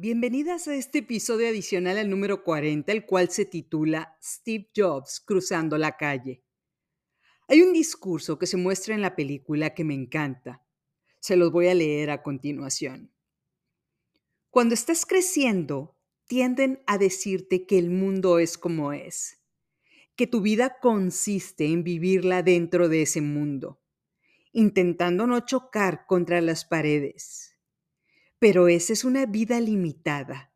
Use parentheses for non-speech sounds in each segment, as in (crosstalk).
Bienvenidas a este episodio adicional al número 40, el cual se titula Steve Jobs cruzando la calle. Hay un discurso que se muestra en la película que me encanta. Se los voy a leer a continuación. Cuando estás creciendo, tienden a decirte que el mundo es como es, que tu vida consiste en vivirla dentro de ese mundo, intentando no chocar contra las paredes pero esa es una vida limitada.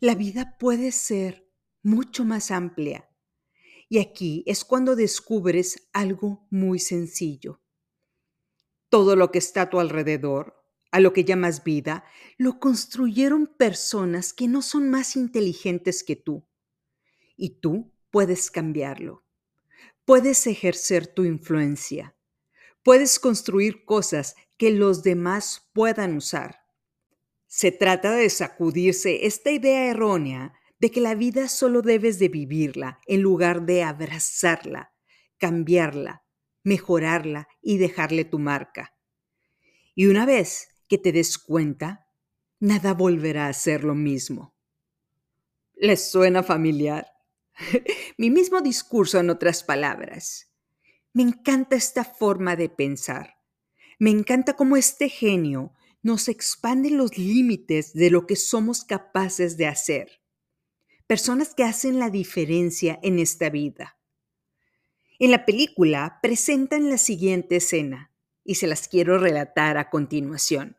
La vida puede ser mucho más amplia. Y aquí es cuando descubres algo muy sencillo. Todo lo que está a tu alrededor, a lo que llamas vida, lo construyeron personas que no son más inteligentes que tú. Y tú puedes cambiarlo. Puedes ejercer tu influencia. Puedes construir cosas que los demás puedan usar. Se trata de sacudirse esta idea errónea de que la vida solo debes de vivirla en lugar de abrazarla, cambiarla, mejorarla y dejarle tu marca. Y una vez que te des cuenta, nada volverá a ser lo mismo. ¿Les suena familiar? (laughs) Mi mismo discurso en otras palabras. Me encanta esta forma de pensar. Me encanta cómo este genio nos expanden los límites de lo que somos capaces de hacer. Personas que hacen la diferencia en esta vida. En la película presentan la siguiente escena y se las quiero relatar a continuación.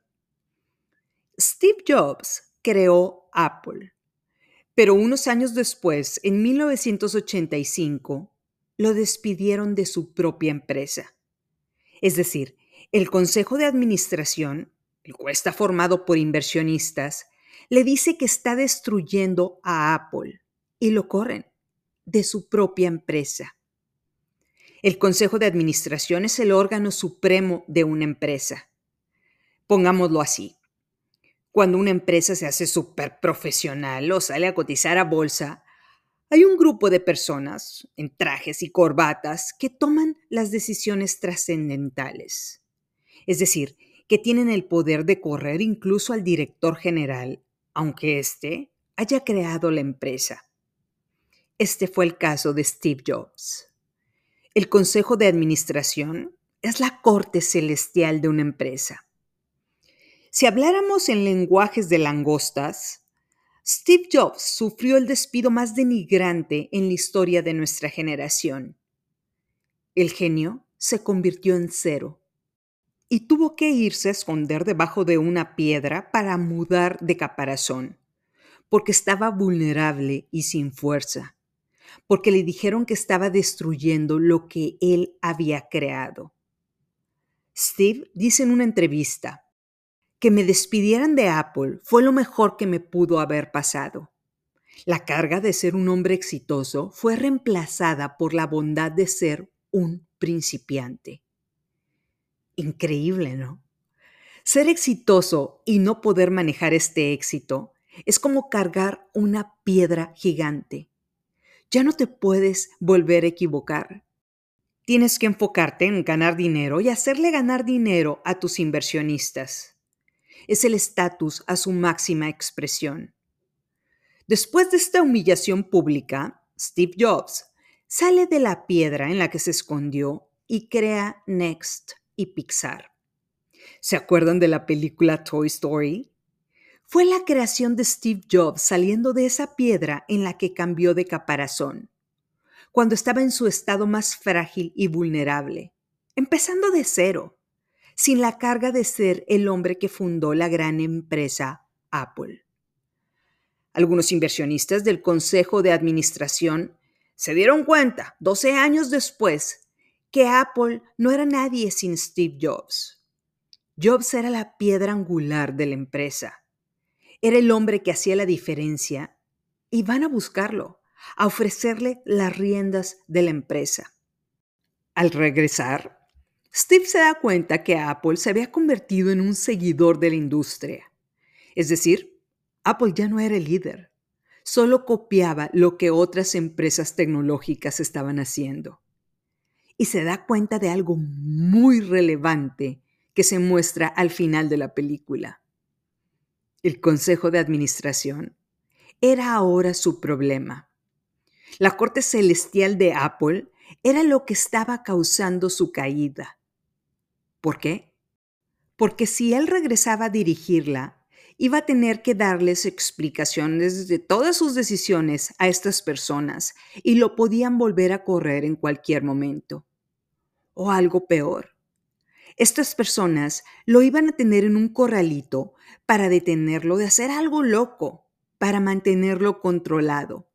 Steve Jobs creó Apple, pero unos años después, en 1985, lo despidieron de su propia empresa. Es decir, el Consejo de Administración el cual está formado por inversionistas, le dice que está destruyendo a Apple y lo corren de su propia empresa. El Consejo de Administración es el órgano supremo de una empresa. Pongámoslo así. Cuando una empresa se hace súper profesional o sale a cotizar a bolsa, hay un grupo de personas en trajes y corbatas que toman las decisiones trascendentales. Es decir, que tienen el poder de correr incluso al director general, aunque éste haya creado la empresa. Este fue el caso de Steve Jobs. El Consejo de Administración es la corte celestial de una empresa. Si habláramos en lenguajes de langostas, Steve Jobs sufrió el despido más denigrante en la historia de nuestra generación. El genio se convirtió en cero y tuvo que irse a esconder debajo de una piedra para mudar de caparazón, porque estaba vulnerable y sin fuerza, porque le dijeron que estaba destruyendo lo que él había creado. Steve dice en una entrevista, que me despidieran de Apple fue lo mejor que me pudo haber pasado. La carga de ser un hombre exitoso fue reemplazada por la bondad de ser un principiante. Increíble, ¿no? Ser exitoso y no poder manejar este éxito es como cargar una piedra gigante. Ya no te puedes volver a equivocar. Tienes que enfocarte en ganar dinero y hacerle ganar dinero a tus inversionistas. Es el estatus a su máxima expresión. Después de esta humillación pública, Steve Jobs sale de la piedra en la que se escondió y crea Next, y Pixar. ¿Se acuerdan de la película Toy Story? Fue la creación de Steve Jobs saliendo de esa piedra en la que cambió de caparazón, cuando estaba en su estado más frágil y vulnerable, empezando de cero, sin la carga de ser el hombre que fundó la gran empresa Apple. Algunos inversionistas del Consejo de Administración se dieron cuenta, 12 años después, que Apple no era nadie sin Steve Jobs. Jobs era la piedra angular de la empresa. Era el hombre que hacía la diferencia y van a buscarlo, a ofrecerle las riendas de la empresa. Al regresar, Steve se da cuenta que Apple se había convertido en un seguidor de la industria. Es decir, Apple ya no era el líder, solo copiaba lo que otras empresas tecnológicas estaban haciendo y se da cuenta de algo muy relevante que se muestra al final de la película. El Consejo de Administración era ahora su problema. La corte celestial de Apple era lo que estaba causando su caída. ¿Por qué? Porque si él regresaba a dirigirla, iba a tener que darles explicaciones de todas sus decisiones a estas personas y lo podían volver a correr en cualquier momento. O algo peor. Estas personas lo iban a tener en un corralito para detenerlo de hacer algo loco, para mantenerlo controlado,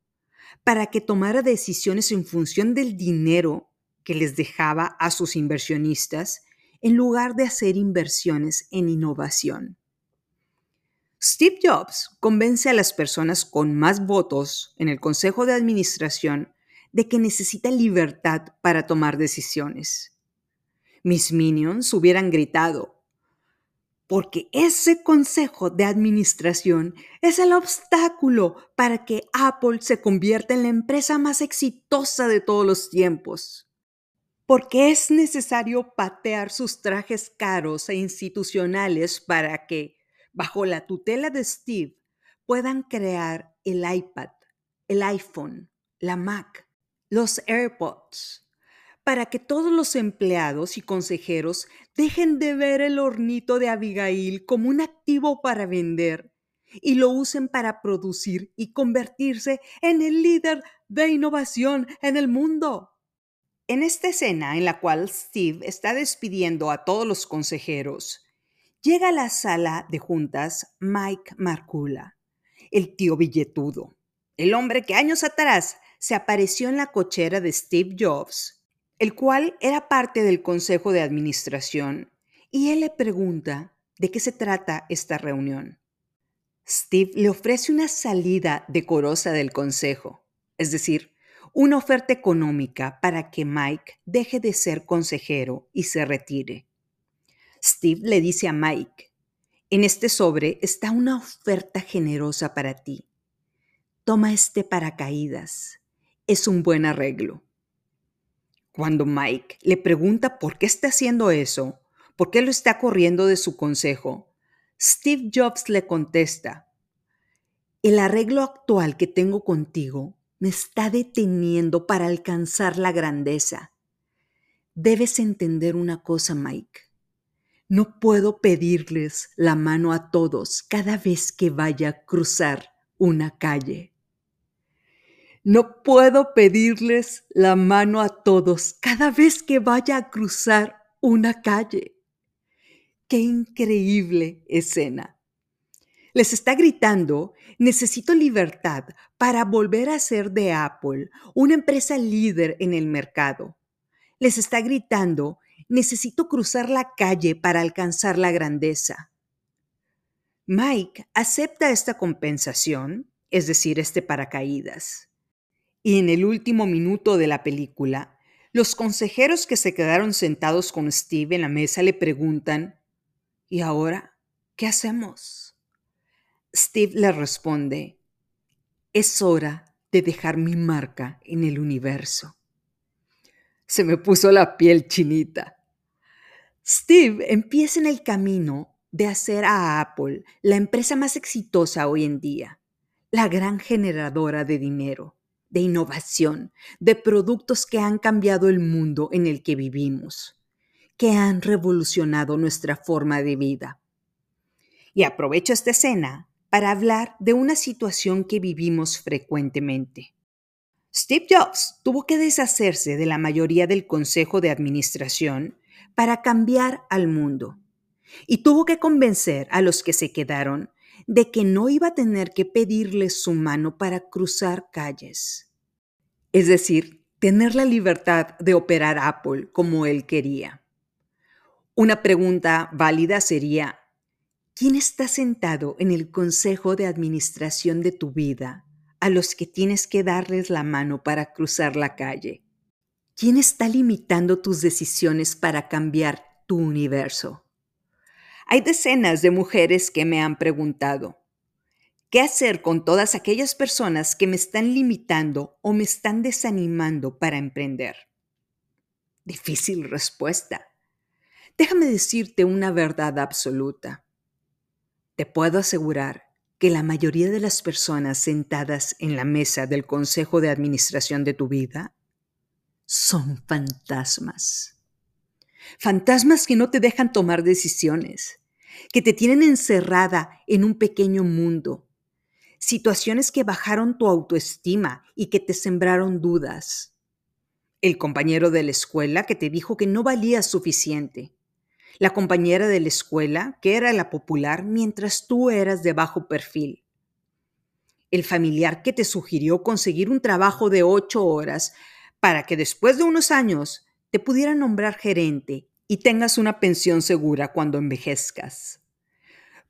para que tomara decisiones en función del dinero que les dejaba a sus inversionistas en lugar de hacer inversiones en innovación. Steve Jobs convence a las personas con más votos en el Consejo de Administración de que necesita libertad para tomar decisiones. Mis minions hubieran gritado, porque ese Consejo de Administración es el obstáculo para que Apple se convierta en la empresa más exitosa de todos los tiempos. Porque es necesario patear sus trajes caros e institucionales para que bajo la tutela de Steve, puedan crear el iPad, el iPhone, la Mac, los AirPods, para que todos los empleados y consejeros dejen de ver el hornito de Abigail como un activo para vender y lo usen para producir y convertirse en el líder de innovación en el mundo. En esta escena en la cual Steve está despidiendo a todos los consejeros, Llega a la sala de juntas Mike Marcula, el tío billetudo, el hombre que años atrás se apareció en la cochera de Steve Jobs, el cual era parte del consejo de administración, y él le pregunta de qué se trata esta reunión. Steve le ofrece una salida decorosa del consejo, es decir, una oferta económica para que Mike deje de ser consejero y se retire. Steve le dice a Mike, en este sobre está una oferta generosa para ti. Toma este paracaídas. Es un buen arreglo. Cuando Mike le pregunta por qué está haciendo eso, por qué lo está corriendo de su consejo, Steve Jobs le contesta, el arreglo actual que tengo contigo me está deteniendo para alcanzar la grandeza. Debes entender una cosa, Mike. No puedo pedirles la mano a todos cada vez que vaya a cruzar una calle. No puedo pedirles la mano a todos cada vez que vaya a cruzar una calle. Qué increíble escena. Les está gritando, necesito libertad para volver a ser de Apple una empresa líder en el mercado. Les está gritando, necesito cruzar la calle para alcanzar la grandeza. Mike acepta esta compensación, es decir, este paracaídas. Y en el último minuto de la película, los consejeros que se quedaron sentados con Steve en la mesa le preguntan, ¿y ahora qué hacemos? Steve le responde, es hora de dejar mi marca en el universo se me puso la piel chinita. Steve empieza en el camino de hacer a Apple la empresa más exitosa hoy en día, la gran generadora de dinero, de innovación, de productos que han cambiado el mundo en el que vivimos, que han revolucionado nuestra forma de vida. Y aprovecho esta escena para hablar de una situación que vivimos frecuentemente. Steve Jobs tuvo que deshacerse de la mayoría del consejo de administración para cambiar al mundo y tuvo que convencer a los que se quedaron de que no iba a tener que pedirles su mano para cruzar calles. Es decir, tener la libertad de operar Apple como él quería. Una pregunta válida sería, ¿quién está sentado en el consejo de administración de tu vida a los que tienes que darles la mano para cruzar la calle? ¿Quién está limitando tus decisiones para cambiar tu universo? Hay decenas de mujeres que me han preguntado, ¿qué hacer con todas aquellas personas que me están limitando o me están desanimando para emprender? Difícil respuesta. Déjame decirte una verdad absoluta Te puedo asegurar que la mayoría de las personas sentadas en la mesa del consejo de administración de tu vida son fantasmas. Fantasmas que no te dejan tomar decisiones, que te tienen encerrada en un pequeño mundo. Situaciones que bajaron tu autoestima y que te sembraron dudas. El compañero de la escuela que te dijo que no valías suficiente. La compañera de la escuela que era la popular mientras tú eras de bajo perfil. El familiar que te sugirió conseguir un trabajo de ocho horas para que después de unos años te pudiera nombrar gerente y tengas una pensión segura cuando envejezcas.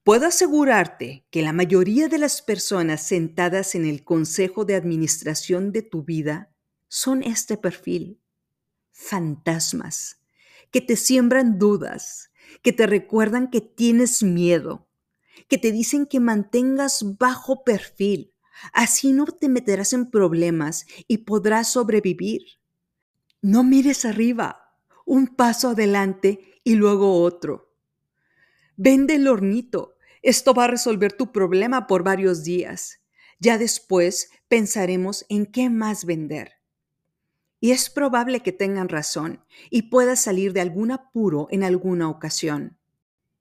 Puedo asegurarte que la mayoría de las personas sentadas en el consejo de administración de tu vida son este perfil. Fantasmas que te siembran dudas, que te recuerdan que tienes miedo, que te dicen que mantengas bajo perfil. Así no te meterás en problemas y podrás sobrevivir. No mires arriba, un paso adelante y luego otro. Vende el hornito. Esto va a resolver tu problema por varios días. Ya después pensaremos en qué más vender. Y es probable que tengan razón y puedas salir de algún apuro en alguna ocasión.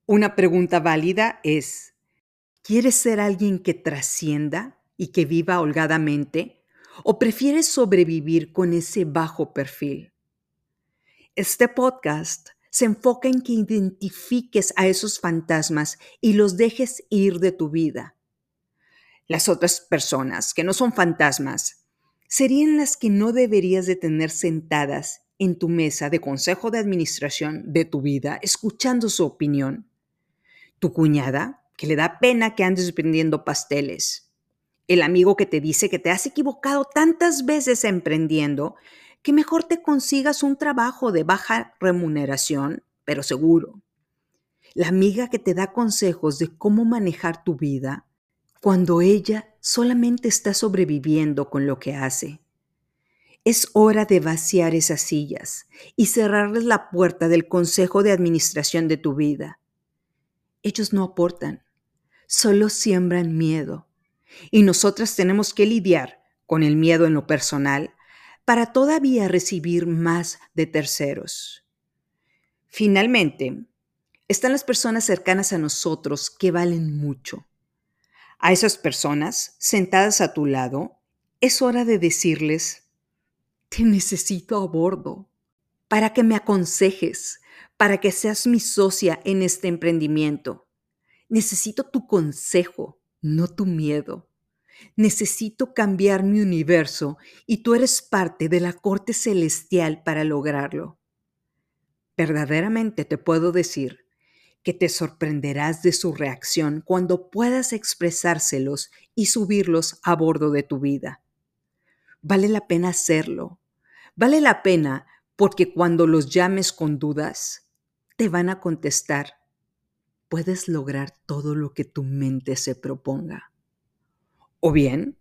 Una pregunta válida es, ¿quieres ser alguien que trascienda y que viva holgadamente? ¿O prefieres sobrevivir con ese bajo perfil? Este podcast se enfoca en que identifiques a esos fantasmas y los dejes ir de tu vida. Las otras personas que no son fantasmas serían las que no deberías de tener sentadas en tu mesa de consejo de administración de tu vida escuchando su opinión. Tu cuñada, que le da pena que andes vendiendo pasteles. El amigo que te dice que te has equivocado tantas veces emprendiendo que mejor te consigas un trabajo de baja remuneración, pero seguro. La amiga que te da consejos de cómo manejar tu vida cuando ella solamente está sobreviviendo con lo que hace. Es hora de vaciar esas sillas y cerrarles la puerta del consejo de administración de tu vida. Ellos no aportan, solo siembran miedo. Y nosotras tenemos que lidiar con el miedo en lo personal para todavía recibir más de terceros. Finalmente, están las personas cercanas a nosotros que valen mucho. A esas personas, sentadas a tu lado, es hora de decirles, te necesito a bordo, para que me aconsejes, para que seas mi socia en este emprendimiento. Necesito tu consejo, no tu miedo. Necesito cambiar mi universo y tú eres parte de la corte celestial para lograrlo. Verdaderamente te puedo decir que te sorprenderás de su reacción cuando puedas expresárselos y subirlos a bordo de tu vida. Vale la pena hacerlo. Vale la pena porque cuando los llames con dudas, te van a contestar. Puedes lograr todo lo que tu mente se proponga. O bien,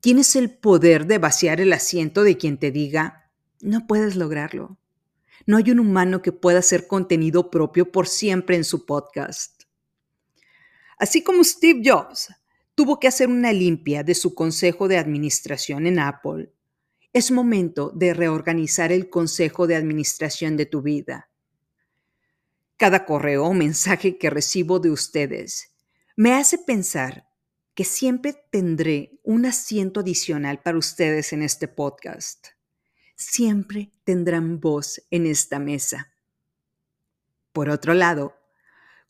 tienes el poder de vaciar el asiento de quien te diga, no puedes lograrlo. No hay un humano que pueda hacer contenido propio por siempre en su podcast. Así como Steve Jobs tuvo que hacer una limpia de su consejo de administración en Apple, es momento de reorganizar el consejo de administración de tu vida. Cada correo o mensaje que recibo de ustedes me hace pensar que siempre tendré un asiento adicional para ustedes en este podcast. Siempre tendrán voz en esta mesa. Por otro lado,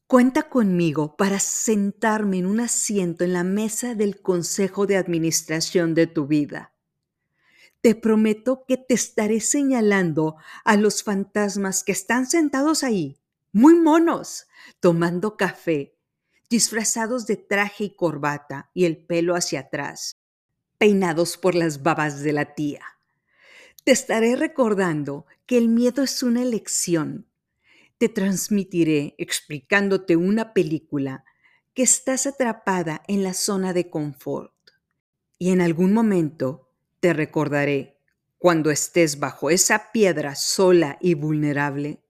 cuenta conmigo para sentarme en un asiento en la mesa del Consejo de Administración de tu vida. Te prometo que te estaré señalando a los fantasmas que están sentados ahí, muy monos, tomando café disfrazados de traje y corbata y el pelo hacia atrás, peinados por las babas de la tía. Te estaré recordando que el miedo es una elección. Te transmitiré explicándote una película que estás atrapada en la zona de confort. Y en algún momento te recordaré, cuando estés bajo esa piedra sola y vulnerable,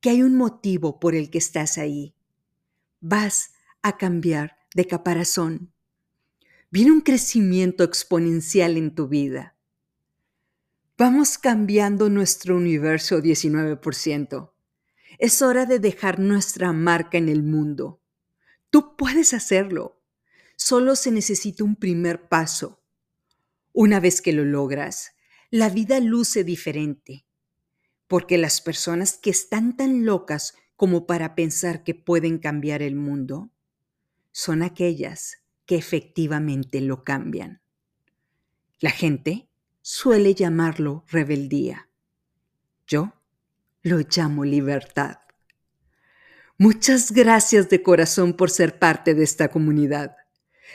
que hay un motivo por el que estás ahí. Vas a cambiar de caparazón. Viene un crecimiento exponencial en tu vida. Vamos cambiando nuestro universo 19%. Es hora de dejar nuestra marca en el mundo. Tú puedes hacerlo. Solo se necesita un primer paso. Una vez que lo logras, la vida luce diferente. Porque las personas que están tan locas como para pensar que pueden cambiar el mundo son aquellas que efectivamente lo cambian. La gente suele llamarlo rebeldía. Yo lo llamo libertad. Muchas gracias de corazón por ser parte de esta comunidad.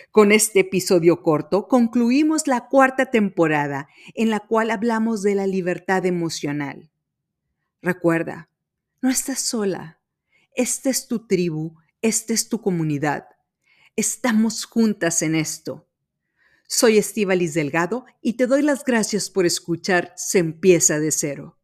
Con este episodio corto concluimos la cuarta temporada en la cual hablamos de la libertad emocional. Recuerda, no estás sola. Esta es tu tribu, esta es tu comunidad. Estamos juntas en esto. Soy Estíbalis Delgado y te doy las gracias por escuchar Se empieza de cero.